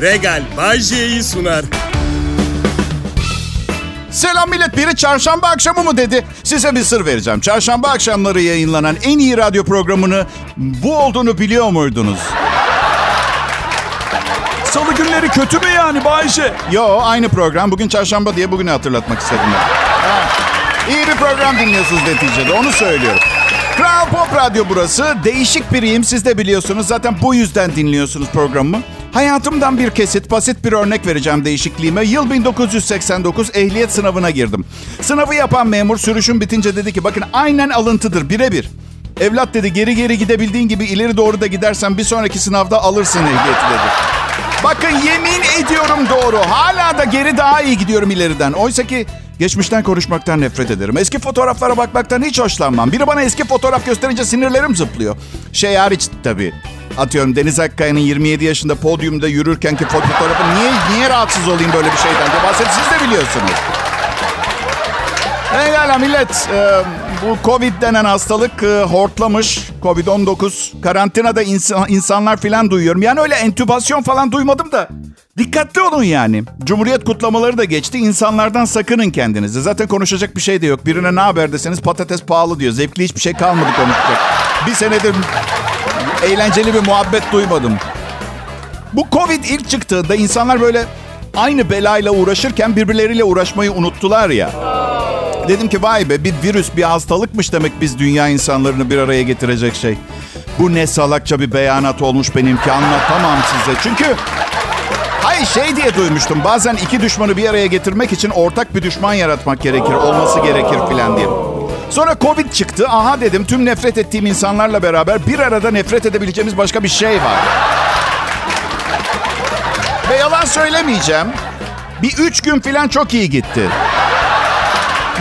Regal Bajje'yi sunar. Selam millet. Biri çarşamba akşamı mı dedi? Size bir sır vereceğim. Çarşamba akşamları yayınlanan en iyi radyo programını bu olduğunu biliyor muydunuz? Salı günleri kötü mü yani Bayşe? Yo aynı program. Bugün çarşamba diye bugünü hatırlatmak istedim ben. Ha, İyi bir program dinliyorsunuz neticede. Onu söylüyorum. Kral Pop Radyo burası. Değişik biriyim. Siz de biliyorsunuz. Zaten bu yüzden dinliyorsunuz programımı. Hayatımdan bir kesit, basit bir örnek vereceğim değişikliğime. Yıl 1989 ehliyet sınavına girdim. Sınavı yapan memur sürüşüm bitince dedi ki bakın aynen alıntıdır birebir. Evlat dedi geri geri gidebildiğin gibi ileri doğru da gidersen bir sonraki sınavda alırsın ehliyeti dedi. Bakın yemin ediyorum doğru. Hala da geri daha iyi gidiyorum ileriden. Oysa ki geçmişten konuşmaktan nefret ederim. Eski fotoğraflara bakmaktan hiç hoşlanmam. Biri bana eski fotoğraf gösterince sinirlerim zıplıyor. Şey hariç tabii. Atıyorum Deniz Akkaya'nın 27 yaşında podyumda yürürkenki fotoğrafı niye niye rahatsız olayım böyle bir şeyden diye bahset siz de biliyorsunuz. Pekala millet. Ee, bu Covid denen hastalık e, hortlamış. Covid-19. Karantinada insan, insanlar filan duyuyorum. Yani öyle entübasyon falan duymadım da. Dikkatli olun yani. Cumhuriyet kutlamaları da geçti. İnsanlardan sakının kendinizi. Zaten konuşacak bir şey de yok. Birine ne haber deseniz patates pahalı diyor. Zevkli hiçbir şey kalmadı konuşacak. Bir senedir eğlenceli bir muhabbet duymadım. Bu Covid ilk çıktığında insanlar böyle aynı belayla uğraşırken birbirleriyle uğraşmayı unuttular ya. Dedim ki vay be bir virüs bir hastalıkmış demek biz dünya insanlarını bir araya getirecek şey. Bu ne salakça bir beyanat olmuş benimki anlatamam size. Çünkü hayır şey diye duymuştum bazen iki düşmanı bir araya getirmek için ortak bir düşman yaratmak gerekir olması gerekir filan diye. Sonra Covid çıktı. Aha dedim tüm nefret ettiğim insanlarla beraber bir arada nefret edebileceğimiz başka bir şey var. Ve yalan söylemeyeceğim. Bir üç gün filan çok iyi gitti.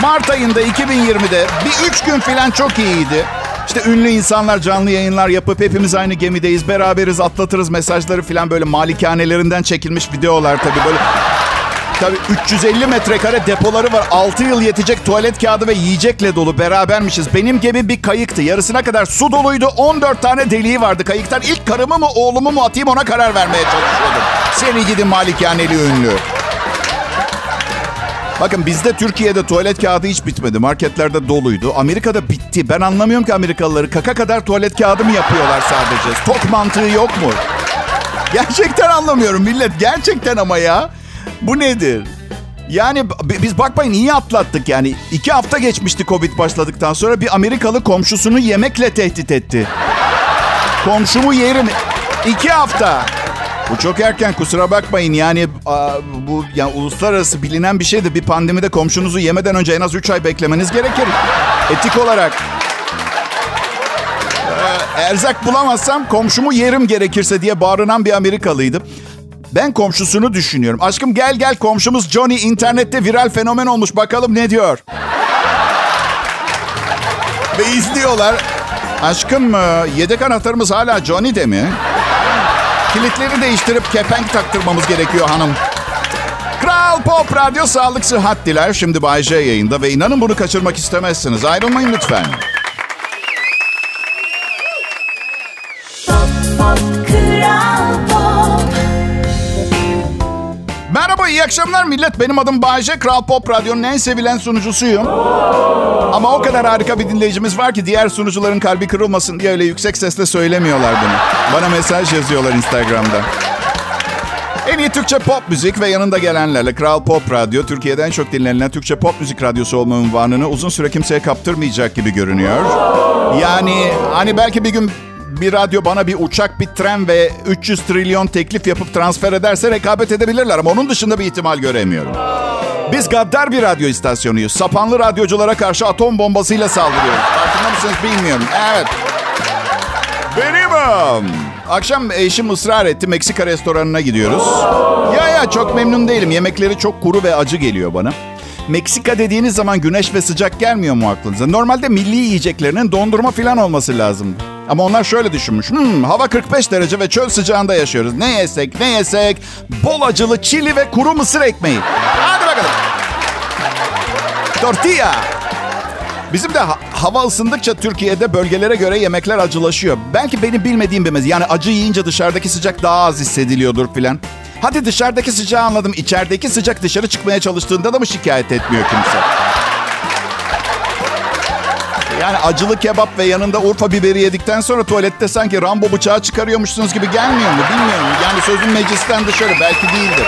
Mart ayında 2020'de bir üç gün filan çok iyiydi. İşte ünlü insanlar canlı yayınlar yapıp hepimiz aynı gemideyiz, beraberiz, atlatırız mesajları filan böyle malikanelerinden çekilmiş videolar tabii böyle. Tabii 350 metrekare depoları var. 6 yıl yetecek tuvalet kağıdı ve yiyecekle dolu berabermişiz. Benim gemi bir kayıktı. Yarısına kadar su doluydu. 14 tane deliği vardı kayıktan. İlk karımı mı oğlumu mu atayım ona karar vermeye çalışıyordum. Seni gidin malikaneli ünlü. Bakın bizde Türkiye'de tuvalet kağıdı hiç bitmedi. Marketlerde doluydu. Amerika'da bitti. Ben anlamıyorum ki Amerikalıları kaka kadar tuvalet kağıdı mı yapıyorlar sadece? Stok mantığı yok mu? Gerçekten anlamıyorum millet. Gerçekten ama ya. Bu nedir? Yani biz bakmayın iyi atlattık yani. iki hafta geçmişti Covid başladıktan sonra bir Amerikalı komşusunu yemekle tehdit etti. Komşumu yerim. İki hafta. Bu çok erken kusura bakmayın yani bu yani uluslararası bilinen bir şeydir. Bir pandemide komşunuzu yemeden önce en az 3 ay beklemeniz gerekir. Etik olarak. Ee, erzak bulamazsam komşumu yerim gerekirse diye bağırınan bir Amerikalıydı. Ben komşusunu düşünüyorum. Aşkım gel gel komşumuz Johnny internette viral fenomen olmuş. Bakalım ne diyor. Ve izliyorlar. Aşkım yedek anahtarımız hala Johnny'de mi? Kilitleri değiştirip kepenk taktırmamız gerekiyor hanım. Kral Pop Radyo Sağlık Sıhhat diler. Şimdi Bay J yayında ve inanın bunu kaçırmak istemezsiniz. Ayrılmayın lütfen. Akşamlar millet. Benim adım Bayce. Kral Pop Radyo'nun en sevilen sunucusuyum. Ama o kadar harika bir dinleyicimiz var ki diğer sunucuların kalbi kırılmasın diye öyle yüksek sesle söylemiyorlar bunu. Bana mesaj yazıyorlar Instagram'da. En iyi Türkçe pop müzik ve yanında gelenlerle Kral Pop Radyo, Türkiye'den en çok dinlenilen Türkçe pop müzik radyosu olma unvanını uzun süre kimseye kaptırmayacak gibi görünüyor. Yani hani belki bir gün bir radyo bana bir uçak, bir tren ve 300 trilyon teklif yapıp transfer ederse rekabet edebilirler ama onun dışında bir ihtimal göremiyorum. Biz gaddar bir radyo istasyonuyuz. Sapanlı radyoculara karşı atom bombasıyla saldırıyoruz. Farkında mısınız bilmiyorum. Evet. Benim. Akşam eşim ısrar etti. Meksika restoranına gidiyoruz. Ya ya çok memnun değilim. Yemekleri çok kuru ve acı geliyor bana. Meksika dediğiniz zaman güneş ve sıcak gelmiyor mu aklınıza? Normalde milli yiyeceklerinin dondurma falan olması lazım. Ama onlar şöyle düşünmüş. Hmm, hava 45 derece ve çöl sıcağında yaşıyoruz. Ne yesek ne yesek? Bol acılı çili ve kuru mısır ekmeği. Hadi bakalım. Tortilla. Bizim de ha- hava ısındıkça Türkiye'de bölgelere göre yemekler acılaşıyor. Belki benim bilmediğim bir meze. Yani acı yiyince dışarıdaki sıcak daha az hissediliyordur filan. Hadi dışarıdaki sıcağı anladım. İçerideki sıcak dışarı çıkmaya çalıştığında da mı şikayet etmiyor kimse? Yani acılı kebap ve yanında Urfa biberi yedikten sonra tuvalette sanki Rambo bıçağı çıkarıyormuşsunuz gibi gelmiyor mu? Bilmiyorum. Yani sözün meclisten dışarı belki değildir.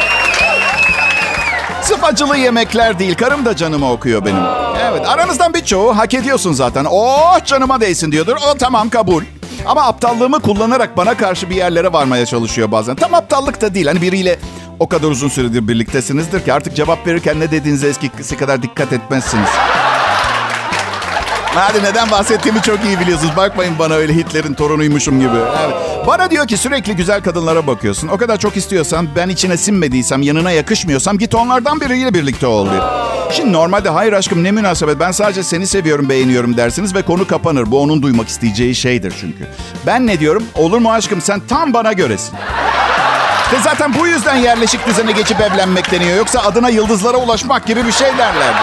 Sırf acılı yemekler değil. Karım da canımı okuyor benim. Evet aranızdan birçoğu hak ediyorsun zaten. Oh canıma değsin diyordur. O tamam kabul. Ama aptallığımı kullanarak bana karşı bir yerlere varmaya çalışıyor bazen. Tam aptallık da değil. Hani biriyle o kadar uzun süredir birliktesinizdir ki artık cevap verirken ne dediğinize eskisi kadar dikkat etmezsiniz. Hadi neden bahsettiğimi çok iyi biliyorsunuz. Bakmayın bana öyle Hitler'in torunuymuşum gibi. Evet. Bana diyor ki sürekli güzel kadınlara bakıyorsun. O kadar çok istiyorsan, ben içine sinmediysem, yanına yakışmıyorsam git onlardan biriyle birlikte ol diyor. Şimdi normalde hayır aşkım ne münasebet ben sadece seni seviyorum beğeniyorum dersiniz ve konu kapanır. Bu onun duymak isteyeceği şeydir çünkü. Ben ne diyorum? Olur mu aşkım sen tam bana göresin. Ve zaten bu yüzden yerleşik düzene geçip evlenmek deniyor. Yoksa adına yıldızlara ulaşmak gibi bir şey derlerdi.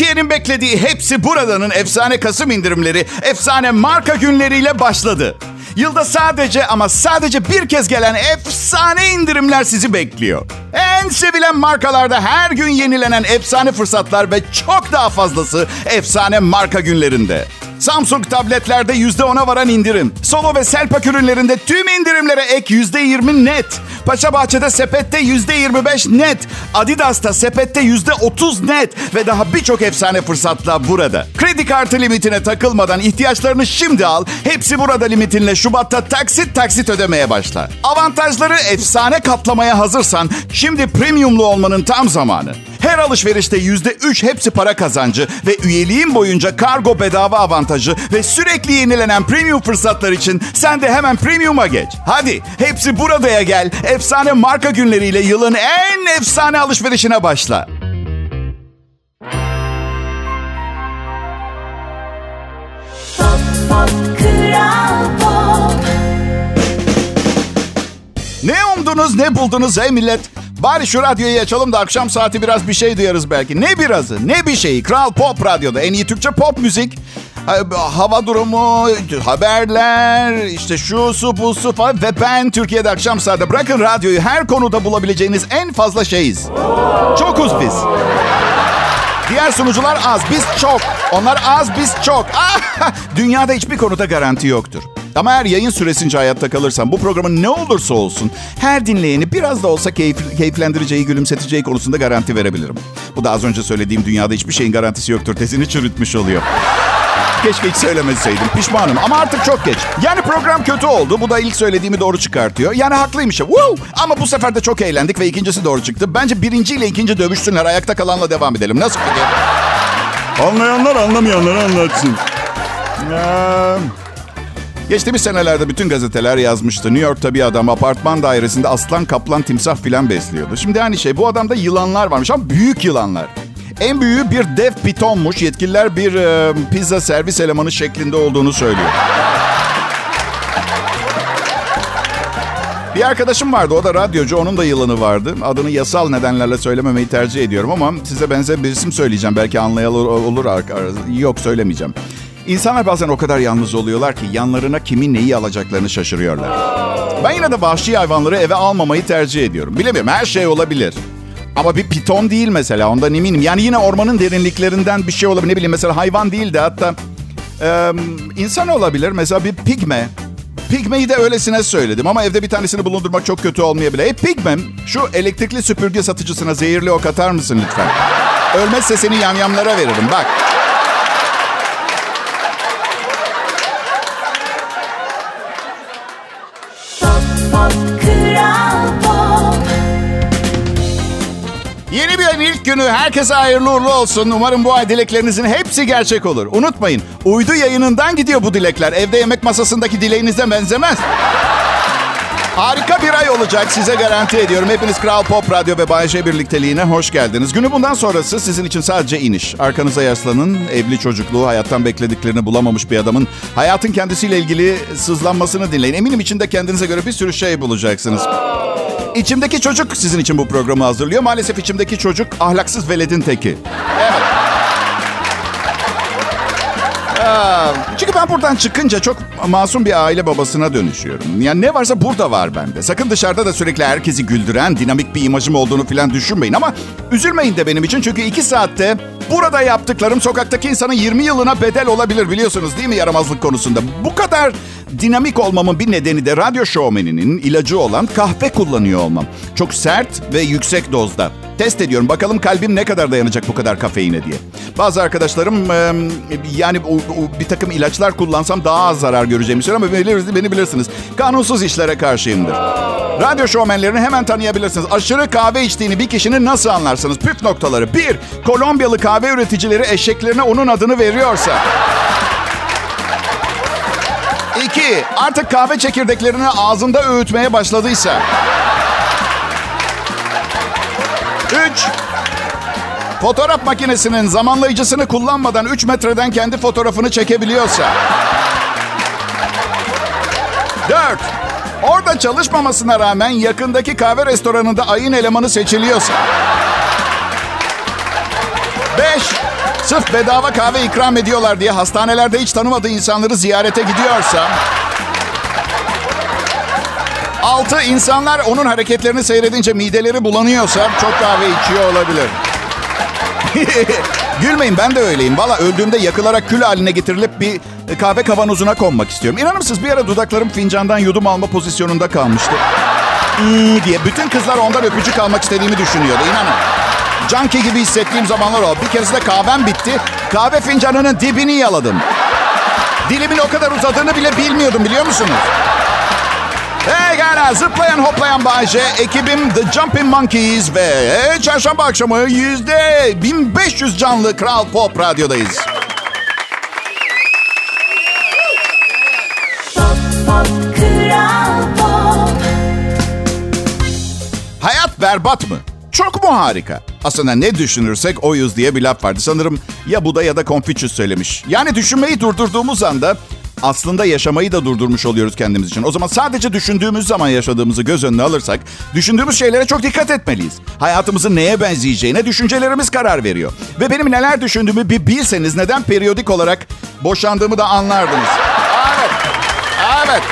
Türkiye'nin beklediği hepsi buradanın efsane Kasım indirimleri, efsane marka günleriyle başladı. Yılda sadece ama sadece bir kez gelen efsane indirimler sizi bekliyor. En sevilen markalarda her gün yenilenen efsane fırsatlar ve çok daha fazlası efsane marka günlerinde. Samsung tabletlerde %10'a varan indirim. Solo ve Selpak ürünlerinde tüm indirimlere ek %20 net. Paşa Bahçe'de sepette %25 net. Adidas'ta sepette %30 net. Ve daha birçok efsane fırsatla burada. Kredi kartı limitine takılmadan ihtiyaçlarını şimdi al. Hepsi burada limitinle Şubat'ta taksit taksit ödemeye başla. Avantajları efsane katlamaya hazırsan şimdi premiumlu olmanın tam zamanı. Her alışverişte %3 hepsi para kazancı ve üyeliğin boyunca kargo bedava avantajı ve sürekli yenilenen premium fırsatlar için sen de hemen premium'a geç. Hadi hepsi buradaya gel. Efsane marka günleriyle yılın en efsane alışverişine başla. Ne umdunuz ne buldunuz ey millet? Bari şu radyoyu açalım da akşam saati biraz bir şey duyarız belki. Ne birazı ne bir şeyi. Kral Pop Radyo'da en iyi Türkçe pop müzik. Hava durumu, haberler, işte şu su bu su falan. Ve ben Türkiye'de akşam saati bırakın radyoyu her konuda bulabileceğiniz en fazla şeyiz. Çokuz biz. Diğer sunucular az, biz çok. Onlar az, biz çok. Dünyada hiçbir konuda garanti yoktur. Ama eğer yayın süresince hayatta kalırsam bu programın ne olursa olsun her dinleyeni biraz da olsa keyif, keyiflendireceği, gülümseteceği konusunda garanti verebilirim. Bu da az önce söylediğim dünyada hiçbir şeyin garantisi yoktur. Tezini çürütmüş oluyor. Keşke hiç söylemeseydim. Pişmanım ama artık çok geç. Yani program kötü oldu. Bu da ilk söylediğimi doğru çıkartıyor. Yani haklıymışım. Woo! Ama bu sefer de çok eğlendik ve ikincisi doğru çıktı. Bence birinciyle ikinci dövüşsünler. Ayakta kalanla devam edelim. Nasıl fikir? Anlayanlar anlamayanları anlatsın. Ee, Geçtiğimiz senelerde bütün gazeteler yazmıştı. New York'ta bir adam apartman dairesinde aslan, kaplan, timsah filan besliyordu. Şimdi aynı şey. Bu adamda yılanlar varmış ama büyük yılanlar. En büyüğü bir dev pitonmuş. Yetkililer bir e, pizza servis elemanı şeklinde olduğunu söylüyor. Bir arkadaşım vardı. O da radyocu. Onun da yılanı vardı. Adını yasal nedenlerle söylememeyi tercih ediyorum ama size benzer bir isim söyleyeceğim. Belki anlayalı olur. Yok söylemeyeceğim. İnsanlar bazen o kadar yalnız oluyorlar ki yanlarına kimin neyi alacaklarını şaşırıyorlar. Ben yine de vahşi hayvanları eve almamayı tercih ediyorum. Bilemiyorum her şey olabilir. Ama bir piton değil mesela ondan eminim. Yani yine ormanın derinliklerinden bir şey olabilir. Ne bileyim mesela hayvan değil de hatta e, insan olabilir. Mesela bir pigme. Pigmeyi de öylesine söyledim ama evde bir tanesini bulundurmak çok kötü olmayabilir. E pigmem şu elektrikli süpürge satıcısına zehirli ok atar mısın lütfen? Ölmezse seni yamyamlara veririm bak. Günü herkese hayırlı uğurlu olsun. Umarım bu ay dileklerinizin hepsi gerçek olur. Unutmayın uydu yayınından gidiyor bu dilekler. Evde yemek masasındaki dileğinize benzemez. Harika bir ay olacak size garanti ediyorum. Hepiniz Kral Pop Radyo ve Bay J birlikteliğine hoş geldiniz. Günü bundan sonrası sizin için sadece iniş. Arkanıza yaslanın. Evli çocukluğu, hayattan beklediklerini bulamamış bir adamın hayatın kendisiyle ilgili sızlanmasını dinleyin. Eminim içinde kendinize göre bir sürü şey bulacaksınız. İçimdeki çocuk sizin için bu programı hazırlıyor. Maalesef içimdeki çocuk ahlaksız veledin teki. Evet. Çünkü ben buradan çıkınca çok masum bir aile babasına dönüşüyorum. Yani ne varsa burada var bende. Sakın dışarıda da sürekli herkesi güldüren dinamik bir imajım olduğunu falan düşünmeyin. Ama üzülmeyin de benim için. Çünkü iki saatte burada yaptıklarım sokaktaki insanın 20 yılına bedel olabilir biliyorsunuz değil mi yaramazlık konusunda. Bu kadar dinamik olmamın bir nedeni de radyo şovmeninin ilacı olan kahve kullanıyor olmam. Çok sert ve yüksek dozda. Test ediyorum bakalım kalbim ne kadar dayanacak bu kadar kafeine diye. Bazı arkadaşlarım e, yani o, o, bir takım ilaçlar kullansam daha az zarar göreceğimi söylüyor ama beni, beni bilirsiniz. Kanunsuz işlere karşıyımdır. Radyo şovmenlerini hemen tanıyabilirsiniz. Aşırı kahve içtiğini bir kişinin nasıl anlarsınız? Püf noktaları. Bir, Kolombiyalı kahve üreticileri eşeklerine onun adını veriyorsa. İki, artık kahve çekirdeklerini ağzında öğütmeye başladıysa. Üç, fotoğraf makinesinin zamanlayıcısını kullanmadan 3 metreden kendi fotoğrafını çekebiliyorsa. Dört, orada çalışmamasına rağmen yakındaki kahve restoranında ayın elemanı seçiliyorsa. Beş, sırf bedava kahve ikram ediyorlar diye hastanelerde hiç tanımadığı insanları ziyarete gidiyorsa. Altı, insanlar onun hareketlerini seyredince mideleri bulanıyorsa çok kahve içiyor olabilir. Gülmeyin ben de öyleyim. Valla öldüğümde yakılarak kül haline getirilip bir kahve kavanozuna konmak istiyorum. İnanır mısınız bir ara dudaklarım fincandan yudum alma pozisyonunda kalmıştı. Hmm diye bütün kızlar ondan öpücük almak istediğimi düşünüyordu. İnanın. Junkie gibi hissettiğim zamanlar o. Bir keresinde kahvem bitti. Kahve fincanının dibini yaladım. Dilimin o kadar uzadığını bile bilmiyordum biliyor musunuz? Hey gana zıplayan hoplayan Bayce, ekibim The Jumping Monkeys ve çarşamba akşamı yüzde 1500 canlı Kral Pop Radyo'dayız. Hayat berbat mı? Çok mu harika? Aslında ne düşünürsek oyuz diye bir laf vardı. Sanırım ya Buda ya da Confucius söylemiş. Yani düşünmeyi durdurduğumuz anda aslında yaşamayı da durdurmuş oluyoruz kendimiz için. O zaman sadece düşündüğümüz zaman yaşadığımızı göz önüne alırsak, düşündüğümüz şeylere çok dikkat etmeliyiz. Hayatımızın neye benzeyeceğine düşüncelerimiz karar veriyor. Ve benim neler düşündüğümü bir bilseniz neden periyodik olarak boşandığımı da anlardınız. Evet. Evet.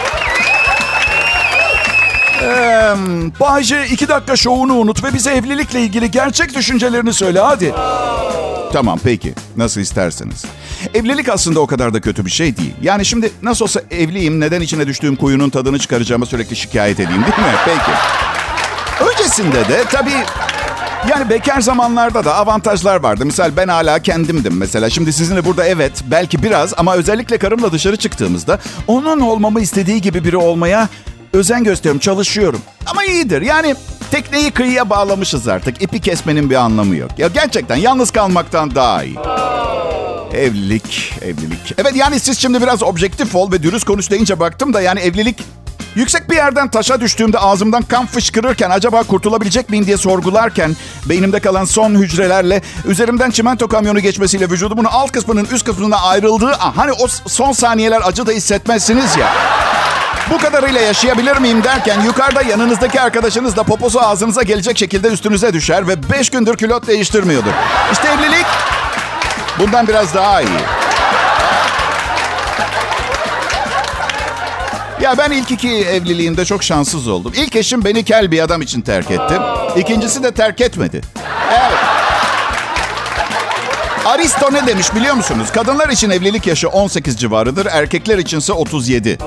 Ee, Bayce iki dakika şovunu unut ve bize evlilikle ilgili gerçek düşüncelerini söyle hadi. Tamam peki. Nasıl isterseniz. Evlilik aslında o kadar da kötü bir şey değil. Yani şimdi nasıl olsa evliyim. Neden içine düştüğüm kuyunun tadını çıkaracağıma sürekli şikayet edeyim değil mi? Peki. Öncesinde de tabii yani bekar zamanlarda da avantajlar vardı. Misal ben hala kendimdim mesela. Şimdi sizinle burada evet belki biraz ama özellikle karımla dışarı çıktığımızda onun olmamı istediği gibi biri olmaya özen gösteriyorum, çalışıyorum. Ama iyidir. Yani tekneyi kıyıya bağlamışız artık. İpi kesmenin bir anlamı yok. Ya gerçekten yalnız kalmaktan daha iyi. Evlilik, evlilik. Evet yani siz şimdi biraz objektif ol ve dürüst konuş deyince baktım da yani evlilik Yüksek bir yerden taşa düştüğümde ağzımdan kan fışkırırken acaba kurtulabilecek miyim diye sorgularken beynimde kalan son hücrelerle üzerimden çimento kamyonu geçmesiyle vücudumun alt kısmının üst kısmına ayrıldığı hani o son saniyeler acı da hissetmezsiniz ya. Bu kadarıyla yaşayabilir miyim derken yukarıda yanınızdaki arkadaşınız da poposu ağzınıza gelecek şekilde üstünüze düşer ve beş gündür külot değiştirmiyordur. İşte evlilik bundan biraz daha iyi. Ya ben ilk iki evliliğimde çok şanssız oldum. İlk eşim beni kel bir adam için terk etti. İkincisi de terk etmedi. Evet. Aristo ne demiş biliyor musunuz? Kadınlar için evlilik yaşı 18 civarıdır, erkekler içinse 37.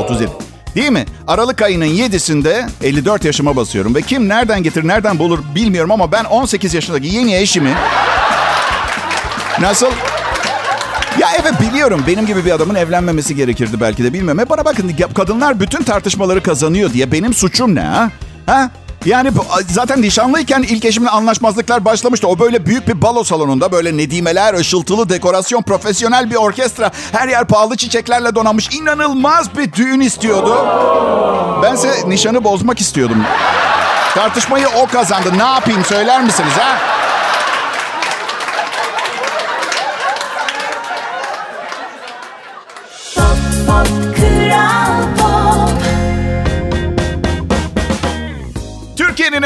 37. Değil mi? Aralık ayının 7'sinde 54 yaşıma basıyorum ve kim nereden getirir, nereden bulur bilmiyorum ama ben 18 yaşındaki yeni eşimi Nasıl? Ya evet biliyorum benim gibi bir adamın evlenmemesi gerekirdi belki de bilmem. Bana bakın kadınlar bütün tartışmaları kazanıyor diye benim suçum ne ha? Ha? Yani zaten nişanlıyken ilk eşimle anlaşmazlıklar başlamıştı. O böyle büyük bir balo salonunda böyle nedimeler, ışıltılı dekorasyon, profesyonel bir orkestra. Her yer pahalı çiçeklerle donanmış inanılmaz bir düğün istiyordu. Bense nişanı bozmak istiyordum. Tartışmayı o kazandı. Ne yapayım söyler misiniz ha?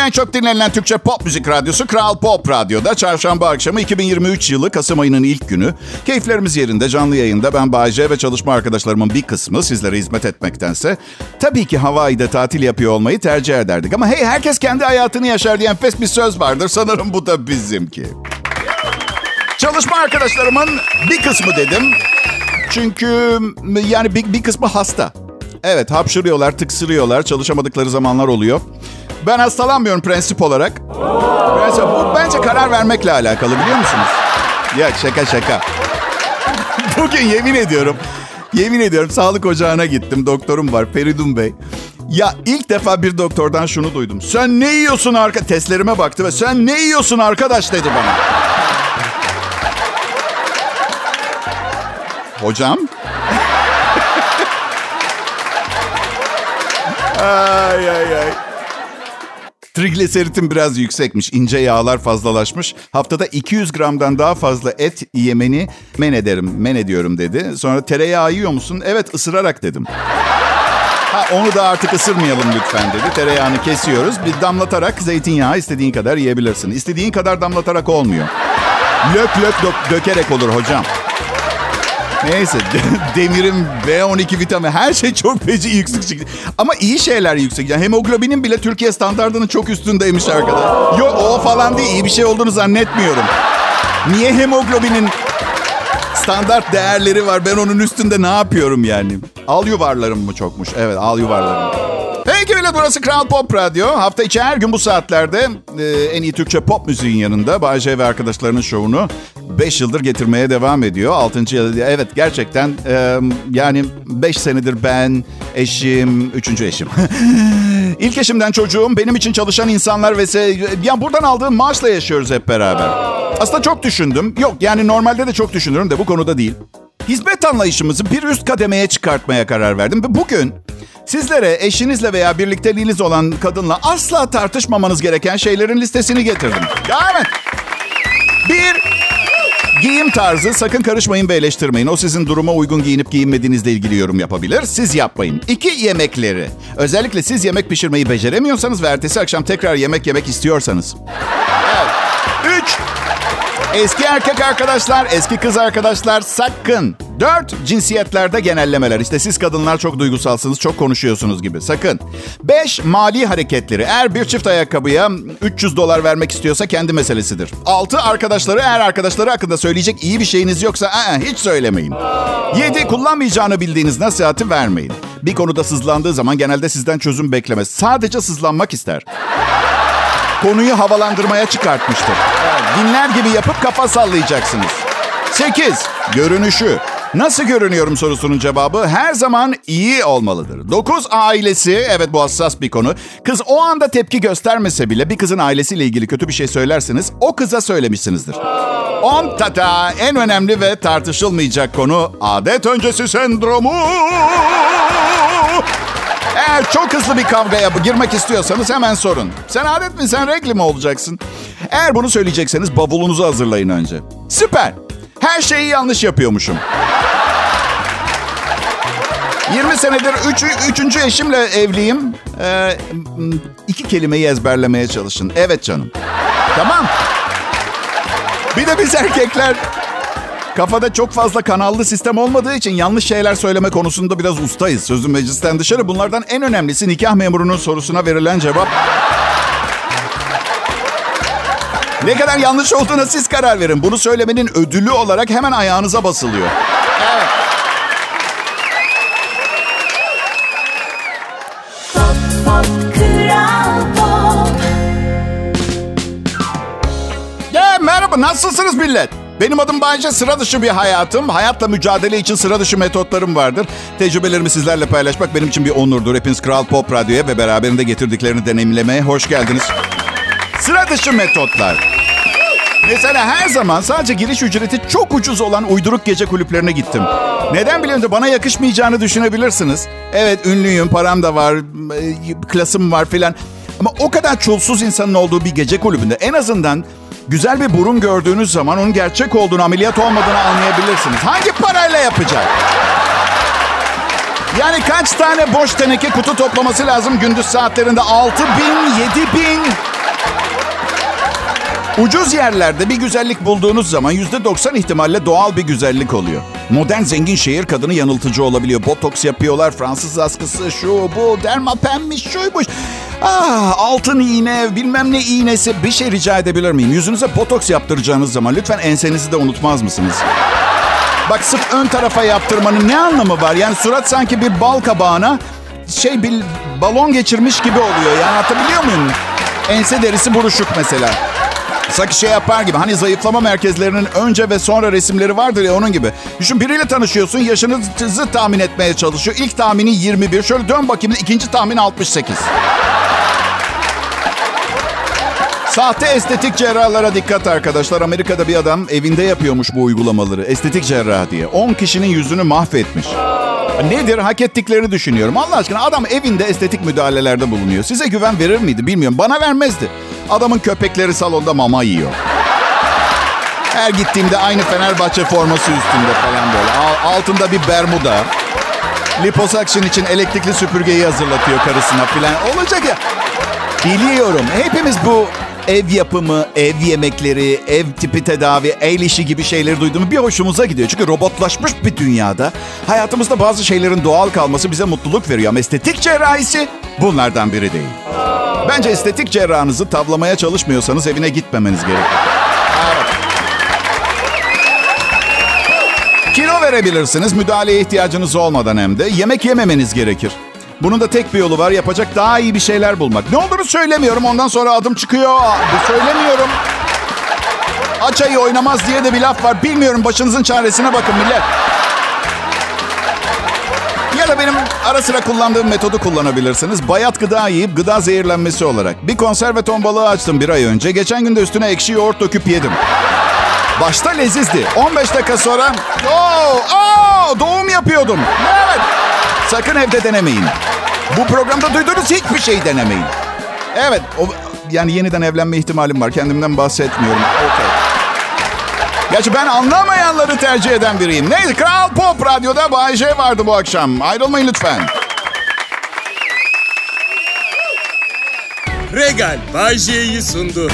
En çok dinlenen Türkçe pop müzik radyosu Kral Pop Radyo'da çarşamba akşamı 2023 yılı Kasım ayının ilk günü. Keyiflerimiz yerinde canlı yayında ben Bayce ve çalışma arkadaşlarımın bir kısmı sizlere hizmet etmektense tabii ki Hawaii'de tatil yapıyor olmayı tercih ederdik. Ama hey herkes kendi hayatını yaşar diyen pes bir söz vardır. Sanırım bu da bizimki. Çalışma arkadaşlarımın bir kısmı dedim. Çünkü yani bir, bir kısmı hasta. Evet hapşırıyorlar, tıksırıyorlar, çalışamadıkları zamanlar oluyor. Ben hastalanmıyorum prensip olarak. Prensip, bu bence karar vermekle alakalı biliyor musunuz? Ya şaka şaka. Bugün yemin ediyorum, yemin ediyorum sağlık ocağına gittim. Doktorum var Feridun Bey. Ya ilk defa bir doktordan şunu duydum. Sen ne yiyorsun arka... Testlerime baktı ve sen ne yiyorsun arkadaş dedi bana. Hocam? Ay ay ay. Trigliseritin biraz yüksekmiş. ince yağlar fazlalaşmış. Haftada 200 gramdan daha fazla et yemeni men ederim, men ediyorum dedi. Sonra tereyağı yiyor musun? Evet ısırarak dedim. Ha, onu da artık ısırmayalım lütfen dedi. Tereyağını kesiyoruz. Bir damlatarak zeytinyağı istediğin kadar yiyebilirsin. İstediğin kadar damlatarak olmuyor. Lök lök dök, dökerek olur hocam. Neyse demirim B12 vitamin her şey çok feci yüksek çıktı. Ama iyi şeyler yüksek. Yani hemoglobinin bile Türkiye standartının çok üstündeymiş arkadaş. Yok o falan değil iyi bir şey olduğunu zannetmiyorum. Niye hemoglobinin standart değerleri var ben onun üstünde ne yapıyorum yani? Al yuvarlarım mı çokmuş? Evet al yuvarlarım. Peki millet burası Kral Pop Radyo. Hafta içi her gün bu saatlerde e, en iyi Türkçe pop müziğin yanında Bayce ve arkadaşlarının şovunu 5 yıldır getirmeye devam ediyor. 6. yıl evet gerçekten e, yani 5 senedir ben, eşim, 3. eşim. İlk eşimden çocuğum, benim için çalışan insanlar ve ya buradan aldığım maaşla yaşıyoruz hep beraber. Aslında çok düşündüm. Yok yani normalde de çok düşünürüm de bu konuda değil. Hizmet anlayışımızı bir üst kademeye çıkartmaya karar verdim ve bugün Sizlere eşinizle veya birlikteliğiniz olan kadınla asla tartışmamanız gereken şeylerin listesini getirdim. Evet. Bir, giyim tarzı sakın karışmayın ve eleştirmeyin. O sizin duruma uygun giyinip giyinmediğinizle ilgili yorum yapabilir. Siz yapmayın. İki, yemekleri. Özellikle siz yemek pişirmeyi beceremiyorsanız ve ertesi akşam tekrar yemek yemek istiyorsanız. Evet. Üç, eski erkek arkadaşlar, eski kız arkadaşlar sakın Dört, cinsiyetlerde genellemeler. İşte siz kadınlar çok duygusalsınız, çok konuşuyorsunuz gibi. Sakın. Beş, mali hareketleri. Eğer bir çift ayakkabıya 300 dolar vermek istiyorsa kendi meselesidir. Altı, arkadaşları eğer arkadaşları hakkında söyleyecek iyi bir şeyiniz yoksa aa, hiç söylemeyin. Yedi, kullanmayacağını bildiğiniz nasihati vermeyin. Bir konuda sızlandığı zaman genelde sizden çözüm beklemez. Sadece sızlanmak ister konuyu havalandırmaya çıkartmıştır. dinler gibi yapıp kafa sallayacaksınız. 8. Görünüşü. Nasıl görünüyorum sorusunun cevabı her zaman iyi olmalıdır. 9 ailesi, evet bu hassas bir konu. Kız o anda tepki göstermese bile bir kızın ailesiyle ilgili kötü bir şey söylerseniz o kıza söylemişsinizdir. 10 tata en önemli ve tartışılmayacak konu adet öncesi sendromu. Eğer çok hızlı bir kavgaya girmek istiyorsanız hemen sorun. Sen adet mi sen regli mi olacaksın? Eğer bunu söyleyecekseniz bavulunuzu hazırlayın önce. Süper. Her şeyi yanlış yapıyormuşum. 20 senedir üç, üçüncü eşimle evliyim. Ee, iki kelimeyi ezberlemeye çalışın. Evet canım. Tamam. Bir de biz erkekler kafada çok fazla kanallı sistem olmadığı için yanlış şeyler söyleme konusunda biraz ustayız. Sözüm meclisten dışarı. Bunlardan en önemlisi nikah memurunun sorusuna verilen cevap. Ne kadar yanlış olduğuna siz karar verin. Bunu söylemenin ödülü olarak hemen ayağınıza basılıyor. Evet. Merhaba nasılsınız millet? Benim adım Bayce. Sıra dışı bir hayatım. Hayatla mücadele için sıra dışı metotlarım vardır. Tecrübelerimi sizlerle paylaşmak benim için bir onurdur. Hepiniz Kral Pop Radyo'ya ve beraberinde getirdiklerini deneyimlemeye hoş geldiniz. Sıra dışı metotlar. Mesela her zaman sadece giriş ücreti çok ucuz olan uyduruk gece kulüplerine gittim. Neden biliyorum bana yakışmayacağını düşünebilirsiniz. Evet ünlüyüm, param da var, e, klasım var filan. Ama o kadar çulsuz insanın olduğu bir gece kulübünde en azından güzel bir burun gördüğünüz zaman onun gerçek olduğunu, ameliyat olmadığını anlayabilirsiniz. Hangi parayla yapacak? Yani kaç tane boş teneke kutu toplaması lazım gündüz saatlerinde? 6 bin, 7 bin... Ucuz yerlerde bir güzellik bulduğunuz zaman %90 ihtimalle doğal bir güzellik oluyor. Modern zengin şehir kadını yanıltıcı olabiliyor. Botoks yapıyorlar, Fransız askısı, şu bu, dermapenmiş, şuymuş. Ah, altın iğne, bilmem ne iğnesi. Bir şey rica edebilir miyim? Yüzünüze botoks yaptıracağınız zaman lütfen ensenizi de unutmaz mısınız? Bak sırf ön tarafa yaptırmanın ne anlamı var? Yani surat sanki bir bal kabağına şey bir balon geçirmiş gibi oluyor. Yani atabiliyor muyum? Ense derisi buruşuk mesela. Sanki şey yapar gibi. Hani zayıflama merkezlerinin önce ve sonra resimleri vardır ya onun gibi. Düşün biriyle tanışıyorsun. Yaşınızı tahmin etmeye çalışıyor. İlk tahmini 21. Şöyle dön bakayım. ikinci tahmin 68. Sahte estetik cerrahlara dikkat arkadaşlar. Amerika'da bir adam evinde yapıyormuş bu uygulamaları. Estetik cerrah diye. 10 kişinin yüzünü mahvetmiş. Nedir? Hak ettiklerini düşünüyorum. Allah aşkına adam evinde estetik müdahalelerde bulunuyor. Size güven verir miydi bilmiyorum. Bana vermezdi. Adamın köpekleri salonda mama yiyor. Her gittiğimde aynı Fenerbahçe forması üstünde falan böyle. Altında bir bermuda. Liposuction için elektrikli süpürgeyi hazırlatıyor karısına falan. Olacak ya. Biliyorum. Hepimiz bu ev yapımı, ev yemekleri, ev tipi tedavi, el işi gibi şeyleri duyduğumuz bir hoşumuza gidiyor. Çünkü robotlaşmış bir dünyada hayatımızda bazı şeylerin doğal kalması bize mutluluk veriyor. Ama estetik cerrahisi bunlardan biri değil. Bence estetik cerrahınızı tavlamaya çalışmıyorsanız evine gitmemeniz gerekiyor. Kilo verebilirsiniz müdahaleye ihtiyacınız olmadan hem de. Yemek yememeniz gerekir. Bunun da tek bir yolu var. Yapacak daha iyi bir şeyler bulmak. Ne olduğunu söylemiyorum. Ondan sonra adım çıkıyor. Söylemiyorum. Aç ayı oynamaz diye de bir laf var. Bilmiyorum başınızın çaresine bakın millet. Ya da benim ara sıra kullandığım metodu kullanabilirsiniz. Bayat gıda yiyip gıda zehirlenmesi olarak. Bir konserve ton balığı açtım bir ay önce. Geçen gün de üstüne ekşi yoğurt döküp yedim. Başta lezizdi. 15 dakika sonra oo, oo, doğum yapıyordum. Evet. Sakın evde denemeyin. Bu programda duyduğunuz hiçbir şey denemeyin. Evet, o, yani yeniden evlenme ihtimalim var. Kendimden bahsetmiyorum. Okay. Gerçi ben anlamayanları tercih eden biriyim. Neyse, Kral Pop Radyo'da Bay J vardı bu akşam. Ayrılmayın lütfen. Regal Bay J'yi sundu.